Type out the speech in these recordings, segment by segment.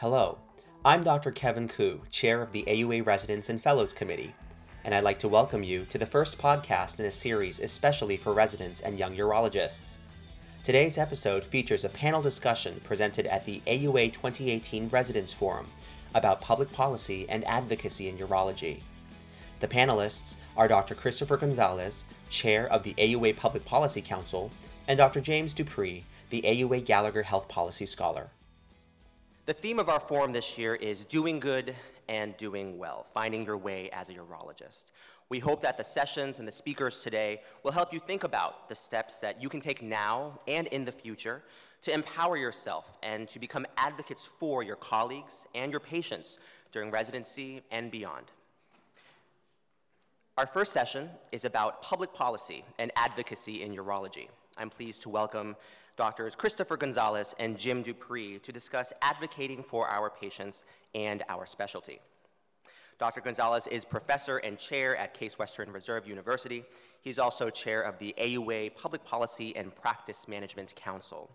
Hello, I'm Dr. Kevin Koo, Chair of the AUA Residents and Fellows Committee, and I'd like to welcome you to the first podcast in a series especially for residents and young urologists. Today's episode features a panel discussion presented at the AUA 2018 Residents Forum about public policy and advocacy in urology. The panelists are Dr. Christopher Gonzalez, Chair of the AUA Public Policy Council, and Dr. James Dupree, the AUA Gallagher Health Policy Scholar. The theme of our forum this year is doing good and doing well, finding your way as a urologist. We hope that the sessions and the speakers today will help you think about the steps that you can take now and in the future to empower yourself and to become advocates for your colleagues and your patients during residency and beyond. Our first session is about public policy and advocacy in urology. I'm pleased to welcome Doctors Christopher Gonzalez and Jim Dupree to discuss advocating for our patients and our specialty. Dr. Gonzalez is professor and chair at Case Western Reserve University. He's also chair of the AUA Public Policy and Practice Management Council.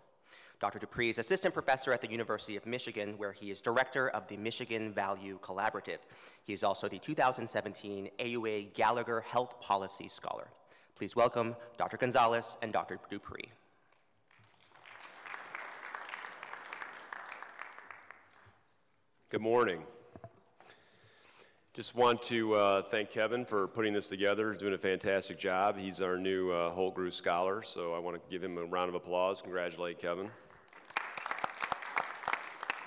Dr. Dupree is assistant professor at the University of Michigan, where he is director of the Michigan Value Collaborative. He is also the 2017 AUA Gallagher Health Policy Scholar. Please welcome Dr. Gonzalez and Dr. Dupree. Good morning. Just want to uh, thank Kevin for putting this together. He's doing a fantastic job. He's our new uh, Holtgrewe Scholar, so I want to give him a round of applause. Congratulate Kevin.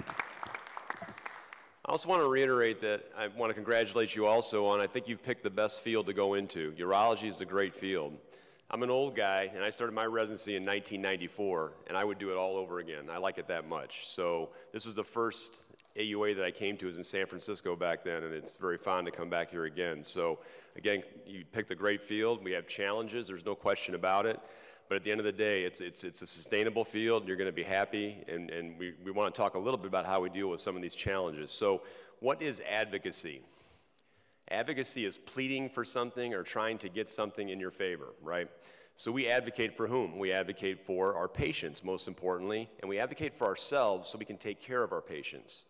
I also want to reiterate that I want to congratulate you also on I think you've picked the best field to go into. Urology is a great field. I'm an old guy, and I started my residency in 1994, and I would do it all over again. I like it that much. So this is the first AUA that I came to was in San Francisco back then, and it's very fun to come back here again. So again, you picked a great field. We have challenges. There's no question about it. But at the end of the day, it's, it's, it's a sustainable field. You're going to be happy. And, and we, we want to talk a little bit about how we deal with some of these challenges. So, what is advocacy? Advocacy is pleading for something or trying to get something in your favor, right? So, we advocate for whom? We advocate for our patients, most importantly, and we advocate for ourselves so we can take care of our patients.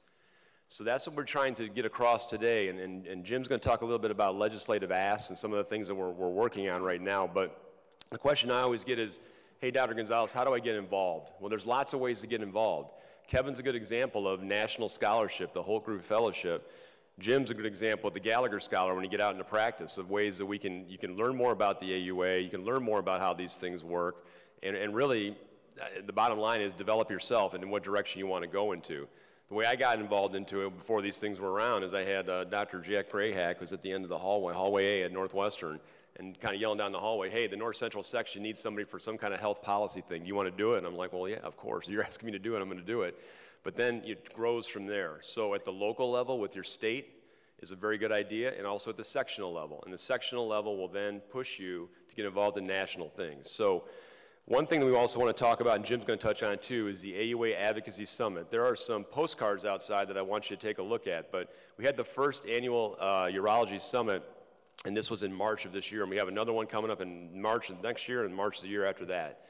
So that's what we're trying to get across today. And, and, and Jim's going to talk a little bit about legislative asks and some of the things that we're, we're working on right now. But the question I always get is, hey, Dr. Gonzalez, how do I get involved? Well, there's lots of ways to get involved. Kevin's a good example of national scholarship, the Holtgrewe Fellowship. Jim's a good example of the Gallagher Scholar when you get out into practice of ways that we can, you can learn more about the AUA, you can learn more about how these things work, and, and really, uh, the bottom line is develop yourself and in what direction you want to go into. The way I got involved into it before these things were around is I had uh, Dr. Jack Grayhack, was at the end of the hallway, hallway A at Northwestern, and kind of yelling down the hallway, hey, the North Central section needs somebody for some kind of health policy thing. Do you want to do it? And I'm like, well, yeah, of course. You're asking me to do it, I'm going to do it. But then it grows from there. So at the local level with your state is a very good idea, and also at the sectional level. And the sectional level will then push you to get involved in national things. So one thing that we also want to talk about, and Jim's going to touch on too, is the AUA Advocacy Summit. There are some postcards outside that I want you to take a look at, but we had the first annual uh, Urology Summit and this was in March of this year, and we have another one coming up in March of next year and March of the year after that.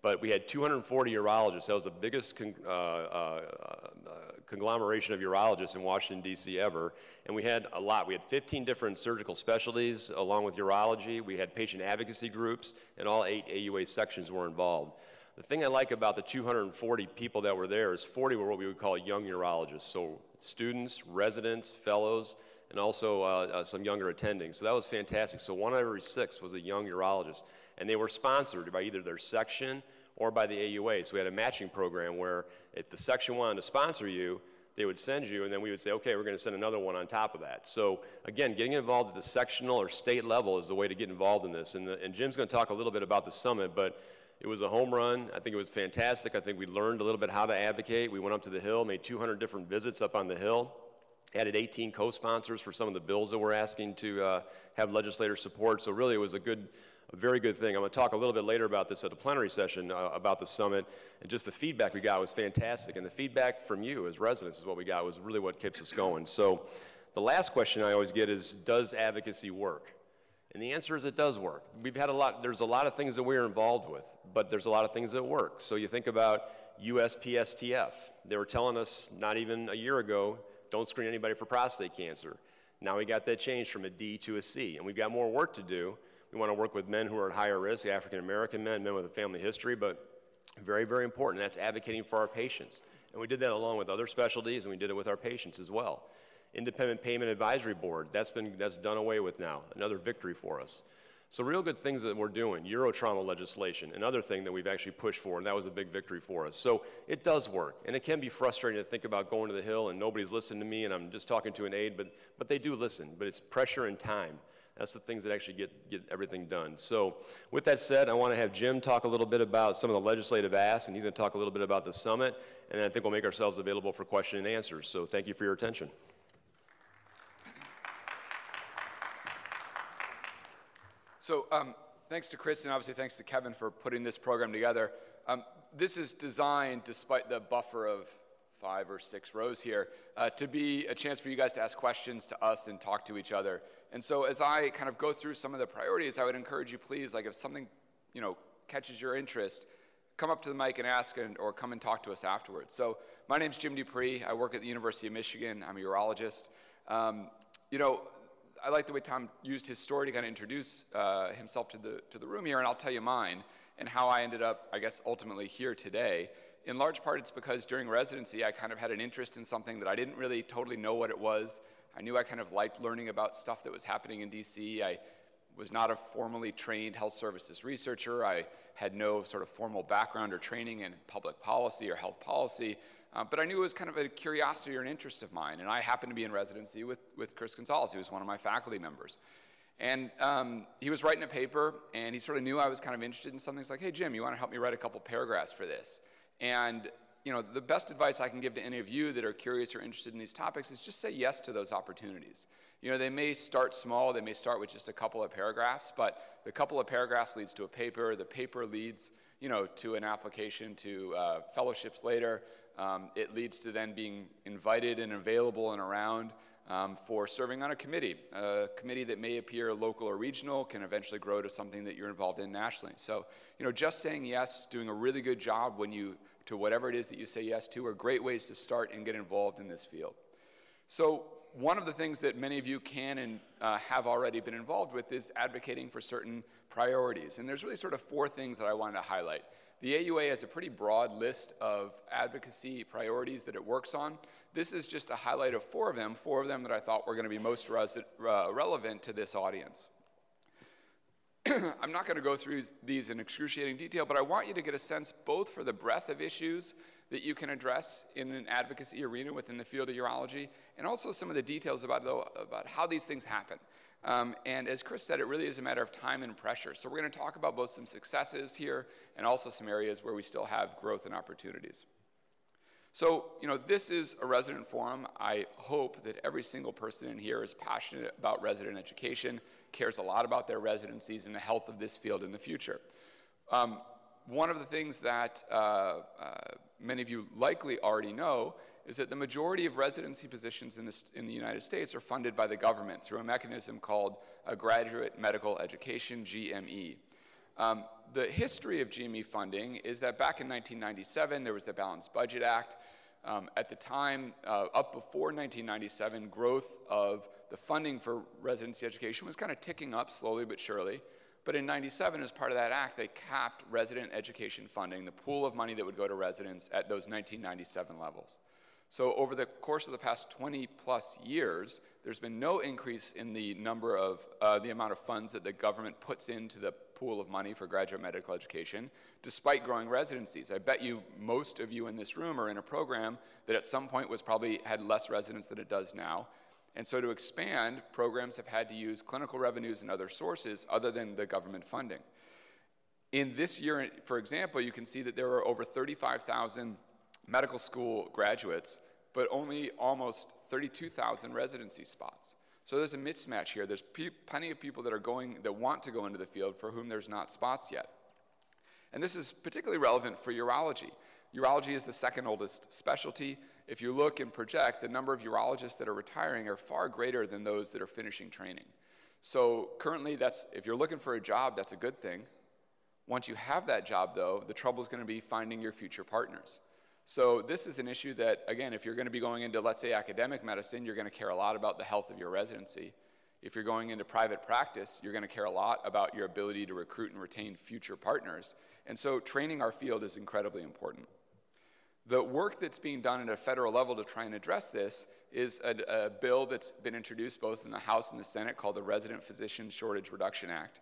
But we had 240 urologists. That was the biggest con- uh, uh, uh, conglomeration of urologists in Washington, D.C. ever. And we had a lot. We had 15 different surgical specialties along with urology. We had patient advocacy groups, and all eight AUA sections were involved. The thing I like about the 240 people that were there is 40 were what we would call young urologists. So students, residents, fellows, and also uh, uh, some younger attending. So that was fantastic. So one out of every six was a young urologist. And they were sponsored by either their section or by the AUA. So we had a matching program where if the section wanted to sponsor you, they would send you, and then we would say, okay, we're going to send another one on top of that. So again, getting involved at the sectional or state level is the way to get involved in this. And, the, and Jim's going to talk a little bit about the summit, but it was a home run. I think it was fantastic. I think we learned a little bit how to advocate. We went up to the Hill, made 200 different visits up on the Hill added 18 co-sponsors for some of the bills that we're asking to uh, have legislator support. So really, it was a good, a very good thing. I'm going to talk a little bit later about this at a plenary session uh, about the summit, and just the feedback we got was fantastic. And the feedback from you as residents is what we got was really what keeps us going. So the last question I always get is, does advocacy work? And the answer is it does work. We've had a lot, there's a lot of things that we're involved with, but there's a lot of things that work. So you think about USPSTF. They were telling us not even a year ago, don't screen anybody for prostate cancer. Now we got that changed from a D to a C, and we've got more work to do. We want to work with men who are at higher risk, African American men, men with a family history, but very, very important. That's advocating for our patients. And we did that along with other specialties, and we did it with our patients as well. Independent Payment Advisory Board, that's been that's done away with now. Another victory for us. So real good things that we're doing, urotrauma legislation, another thing that we've actually pushed for, and that was a big victory for us. So it does work, and it can be frustrating to think about going to the Hill and nobody's listening to me, and I'm just talking to an aide, but but they do listen. But it's pressure and time. That's the things that actually get, get everything done. So, with that said, I want to have Jim talk a little bit about some of the legislative asks, and he's going to talk a little bit about the summit, and I think we'll make ourselves available for question and answers. So, thank you for your attention. So, um, thanks to Chris, and obviously thanks to Kevin for putting this program together. Um, this is designed, despite the buffer of five or six rows here, uh, to be a chance for you guys to ask questions to us and talk to each other. And so as I kind of go through some of the priorities, I would encourage you, please, like if something, you know, catches your interest, come up to the mic and ask and, or come and talk to us afterwards. So my name's Jim Dupree. I work at the University of Michigan. I'm a urologist. Um, you know, I like the way Tom used his story to kind of introduce uh, himself to the, to the room here, and I'll tell you mine and how I ended up, I guess, ultimately here today. In large part, it's because during residency, I kind of had an interest in something that I didn't really totally know what it was. I knew I kind of liked learning about stuff that was happening in DC. I was not a formally trained health services researcher. I had no sort of formal background or training in public policy or health policy. Uh, but I knew it was kind of a curiosity or an interest of mine. And I happened to be in residency with, with Chris Gonzalez, who was one of my faculty members. And um, he was writing a paper, and he sort of knew I was kind of interested in something. He's like, hey, Jim, you want to help me write a couple paragraphs for this? And you know, the best advice I can give to any of you that are curious or interested in these topics is just say yes to those opportunities. You know, they may start small, they may start with just a couple of paragraphs, but the couple of paragraphs leads to a paper, the paper leads, you know, to an application to uh, fellowships later. Um, it leads to then being invited and available and around um, for serving on a committee. A committee that may appear local or regional can eventually grow to something that you're involved in nationally. So, you know, just saying yes, doing a really good job when you to whatever it is that you say yes to are great ways to start and get involved in this field. So, one of the things that many of you can and uh, have already been involved with is advocating for certain priorities. And there's really sort of four things that I wanted to highlight. The AUA has a pretty broad list of advocacy priorities that it works on. This is just a highlight of four of them, four of them that I thought were going to be most res- uh, relevant to this audience. I'm not going to go through these in excruciating detail, but I want you to get a sense both for the breadth of issues that you can address in an advocacy arena within the field of urology, and also some of the details about, about how these things happen. Um, and as Chris said, it really is a matter of time and pressure. So we're going to talk about both some successes here and also some areas where we still have growth and opportunities. So, you know, this is a resident forum. I hope that every single person in here is passionate about resident education, cares a lot about their residencies and the health of this field in the future. Um, one of the things that uh, uh, many of you likely already know is that the majority of residency positions in, this, in, the United States are funded by the government through a mechanism called a Graduate Medical Education, GME. Um, the history of GME funding is that back in 1997, there was the Balanced Budget Act. Um, at the time, uh, up before 1997, growth of the funding for residency education was kind of ticking up slowly but surely. But in 97, as part of that act, they capped resident education funding, the pool of money that would go to residents at those 1997 levels. So over the course of the past 20 plus years, there's been no increase in the number of, uh, the amount of funds that the government puts into the pool of money for graduate medical education, despite growing residencies. I bet you most of you in this room are in a program that at some point was probably had less residents than it does now. And so to expand, programs have had to use clinical revenues and other sources other than the government funding. In this year, for example, you can see that there are over 35,000 medical school graduates, but only almost 32,000 residency spots. So there's a mismatch here. There's pe- plenty of people that are going, that want to go into the field for whom there's not spots yet. And this is particularly relevant for urology. Urology is the second oldest specialty. If you look and project, the number of urologists that are retiring are far greater than those that are finishing training. So currently, that's if you're looking for a job, that's a good thing. Once you have that job, though, the trouble is going to be finding your future partners. So this is an issue that, again, if you're going to be going into, let's say, academic medicine, you're going to care a lot about the health of your residency. If you're going into private practice, you're going to care a lot about your ability to recruit and retain future partners. And so training our field is incredibly important. The work that's being done at a federal level to try and address this is a, a, bill that's been introduced both in the House and the Senate called the Resident Physician Shortage Reduction Act.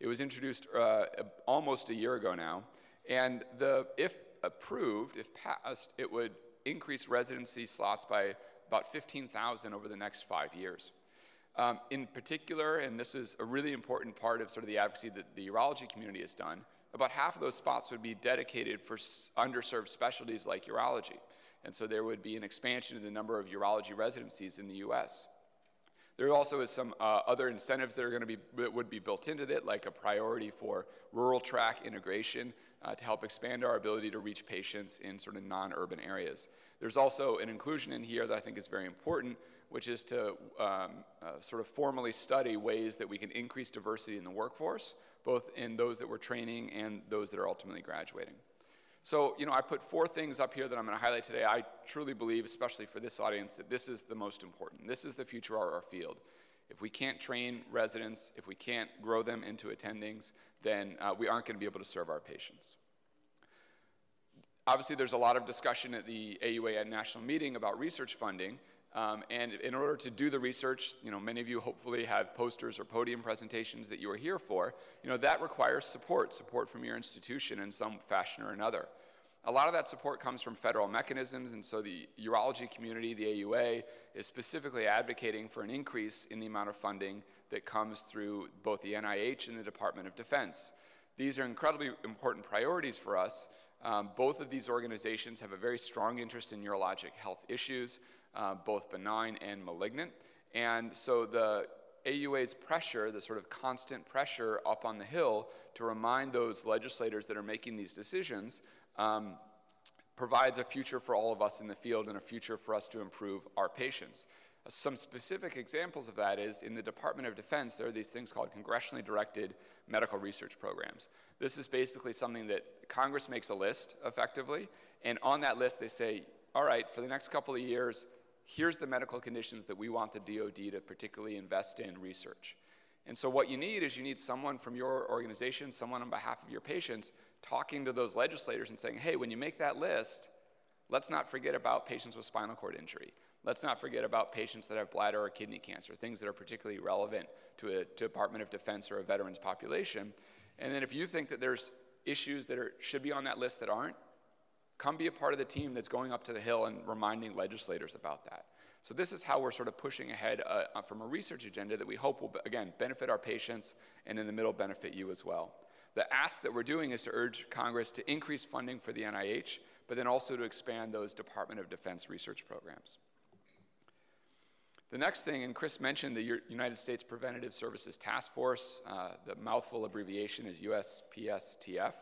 It was introduced uh, almost a year ago now, and the, if approved, if passed, it would increase residency slots by about 15,000 over the next five years. Um, in particular, and this is a really important part of sort of the advocacy that the urology community has done, about half of those spots would be dedicated for underserved specialties like urology. And so there would be an expansion in the number of urology residencies in the US. There also is some uh, other incentives that are going to be that would be built into it, like a priority for rural track integration uh, to help expand our ability to reach patients in sort of non-urban areas. There's also an inclusion in here that I think is very important, which is to um, uh, sort of formally study ways that we can increase diversity in the workforce both in those that we're training and those that are ultimately graduating. So, you know, I put four things up here that I'm going to highlight today. I truly believe, especially for this audience, that this is the most important. This is the future of our field. If we can't train residents, if we can't grow them into attendings, then uh, we aren't going to be able to serve our patients. Obviously, there's a lot of discussion at the AUA national meeting about research funding, um, and in order to do the research, you know, many of you hopefully have posters or podium presentations that you are here for. You know, that requires support, support from your institution in some fashion or another. A lot of that support comes from federal mechanisms, and so the urology community, the AUA, is specifically advocating for an increase in the amount of funding that comes through both the NIH and the Department of Defense. These are incredibly important priorities for us. Um, both of these organizations have a very strong interest in urologic health issues uh, both benign and malignant. And so the AUA's pressure, the sort of constant pressure up on the Hill to remind those legislators that are making these decisions, um, provides a future for all of us in the field and a future for us to improve our patients. Some specific examples of that is in the Department of Defense, there are these things called congressionally directed medical research programs. This is basically something that Congress makes a list effectively, and on that list they say, all right, for the next couple of years, here's the medical conditions that we want the DoD to particularly invest in research. And so, what you need is you need someone from your organization, someone on behalf of your patients, talking to those legislators and saying, hey, when you make that list, let's not forget about patients with spinal cord injury. Let's not forget about patients that have bladder or kidney cancer, things that are particularly relevant to a Department of Defense or a veterans population. And then, if you think that there's issues that are, should be on that list that aren't, Come be a part of the team that's going up to the Hill and reminding legislators about that. So, this is how we're sort of pushing ahead uh, uh, from a research agenda that we hope will, again, benefit our patients and in the middle benefit you as well. The ask that we're doing is to urge Congress to increase funding for the NIH, but then also to expand those Department of Defense research programs. The next thing, and Chris mentioned the United States Preventative Services Task Force, uh, the mouthful abbreviation is USPSTF.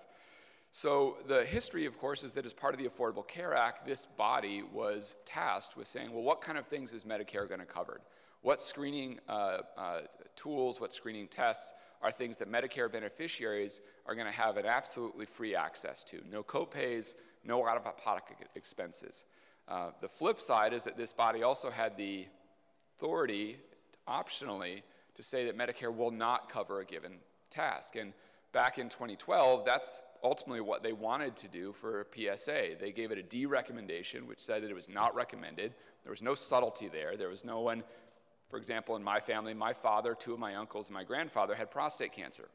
So, the history, of course, is that as part of the Affordable Care Act, this body was tasked with saying, well, what kind of things is Medicare going to cover? What screening uh, uh, tools, what screening tests are things that Medicare beneficiaries are going to have an absolutely free access to? No copays, no out of pocket expenses. Uh, the flip side is that this body also had the authority, optionally, to say that Medicare will not cover a given task. And back in 2012, that's ultimately what they wanted to do for PSA. They gave it a D recommendation, which said that it was not recommended. There was no subtlety there. There was no one, for example, in my family, my father, two of my uncles, and my grandfather had prostate cancer.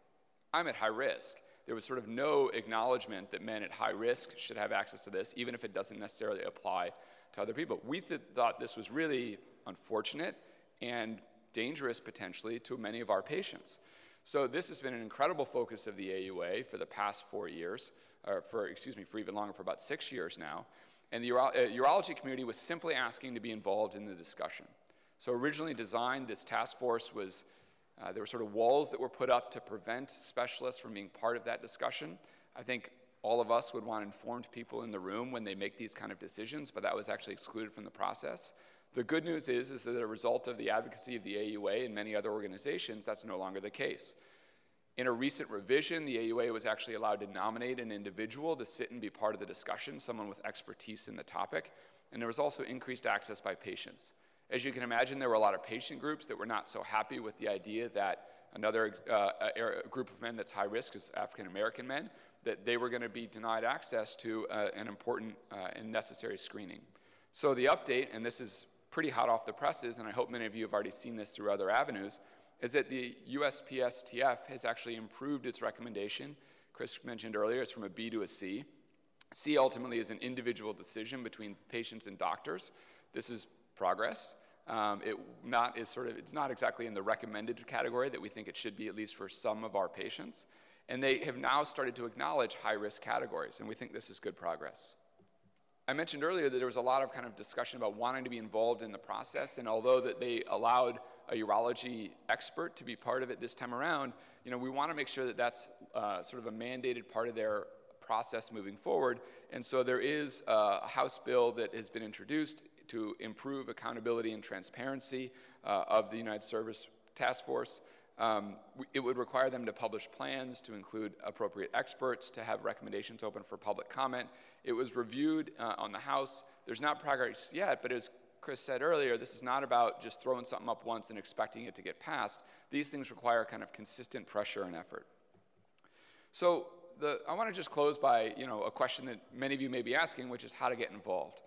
I'm at high risk. There was sort of no acknowledgement that men at high risk should have access to this, even if it doesn't necessarily apply to other people. We th- thought this was really unfortunate and dangerous potentially to many of our patients. So this has been an incredible focus of the AUA for the past four years, or for, excuse me, for even longer, for about six years now. And the uro- uh, urology community was simply asking to be involved in the discussion. So originally designed, this task force was, uh, there were sort of walls that were put up to prevent specialists from being part of that discussion. I think all of us would want informed people in the room when they make these kind of decisions, but that was actually excluded from the process. The good news is, is that as a result of the advocacy of the AUA and many other organizations, that's no longer the case. In a recent revision, the AUA was actually allowed to nominate an individual to sit and be part of the discussion, someone with expertise in the topic, and there was also increased access by patients. As you can imagine, there were a lot of patient groups that were not so happy with the idea that another uh, group of men that's high risk is African American men, that they were going to be denied access to uh, an important uh, and necessary screening. So the update, and this is pretty hot off the presses, and I hope many of you have already seen this through other avenues, is that the USPSTF has actually improved its recommendation. Chris mentioned earlier, it's from a B to a C. C ultimately is an individual decision between patients and doctors. This is progress. Um, it not is sort of it's not exactly in the recommended category that we think it should be at least for some of our patients. And they have now started to acknowledge high risk categories, and we think this is good progress. I mentioned earlier that there was a lot of kind of discussion about wanting to be involved in the process, and although that they allowed a urology expert to be part of it this time around, you know, we want to make sure that that's uh, sort of a mandated part of their process moving forward. And so there is a House bill that has been introduced to improve accountability and transparency uh, of the United Service Task Force. Um, it would require them to publish plans to include appropriate experts, to have recommendations open for public comment. It was reviewed uh, on the House. There's not progress yet, but as Chris said earlier, this is not about just throwing something up once and expecting it to get passed. These things require kind of consistent pressure and effort. So the, I want to just close by you know, a question that many of you may be asking, which is how to get involved.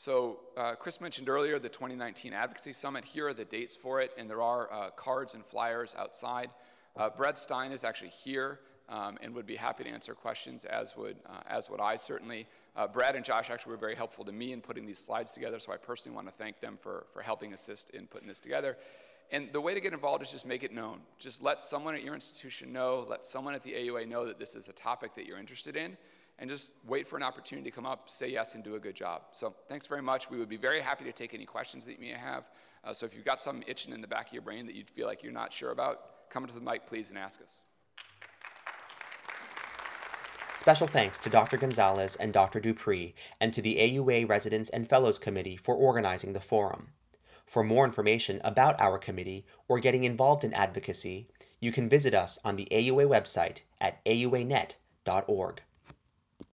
So uh, Chris mentioned earlier the 2019 Advocacy Summit. Here are the dates for it, and there are uh, cards and flyers outside. Uh, Brett Stein is actually here um, and would be happy to answer questions, as would, uh, as would I certainly. Uh, Brad and Josh actually were very helpful to me in putting these slides together, so I personally want to thank them for, for helping assist in putting this together. And the way to get involved is just make it known. Just let someone at your institution know, let someone at the AUA know that this is a topic that you're interested in, and just wait for an opportunity to come up, say yes, and do a good job. So thanks very much. We would be very happy to take any questions that you may have. Uh, so if you've got something itching in the back of your brain that you feel like you're not sure about, come to the mic, please, and ask us. Special thanks to Dr. Gonzalez and Dr. Dupree, and to the AUA Residents and Fellows Committee for organizing the forum. For more information about our committee or getting involved in advocacy, you can visit us on the AUA website at auanet.org.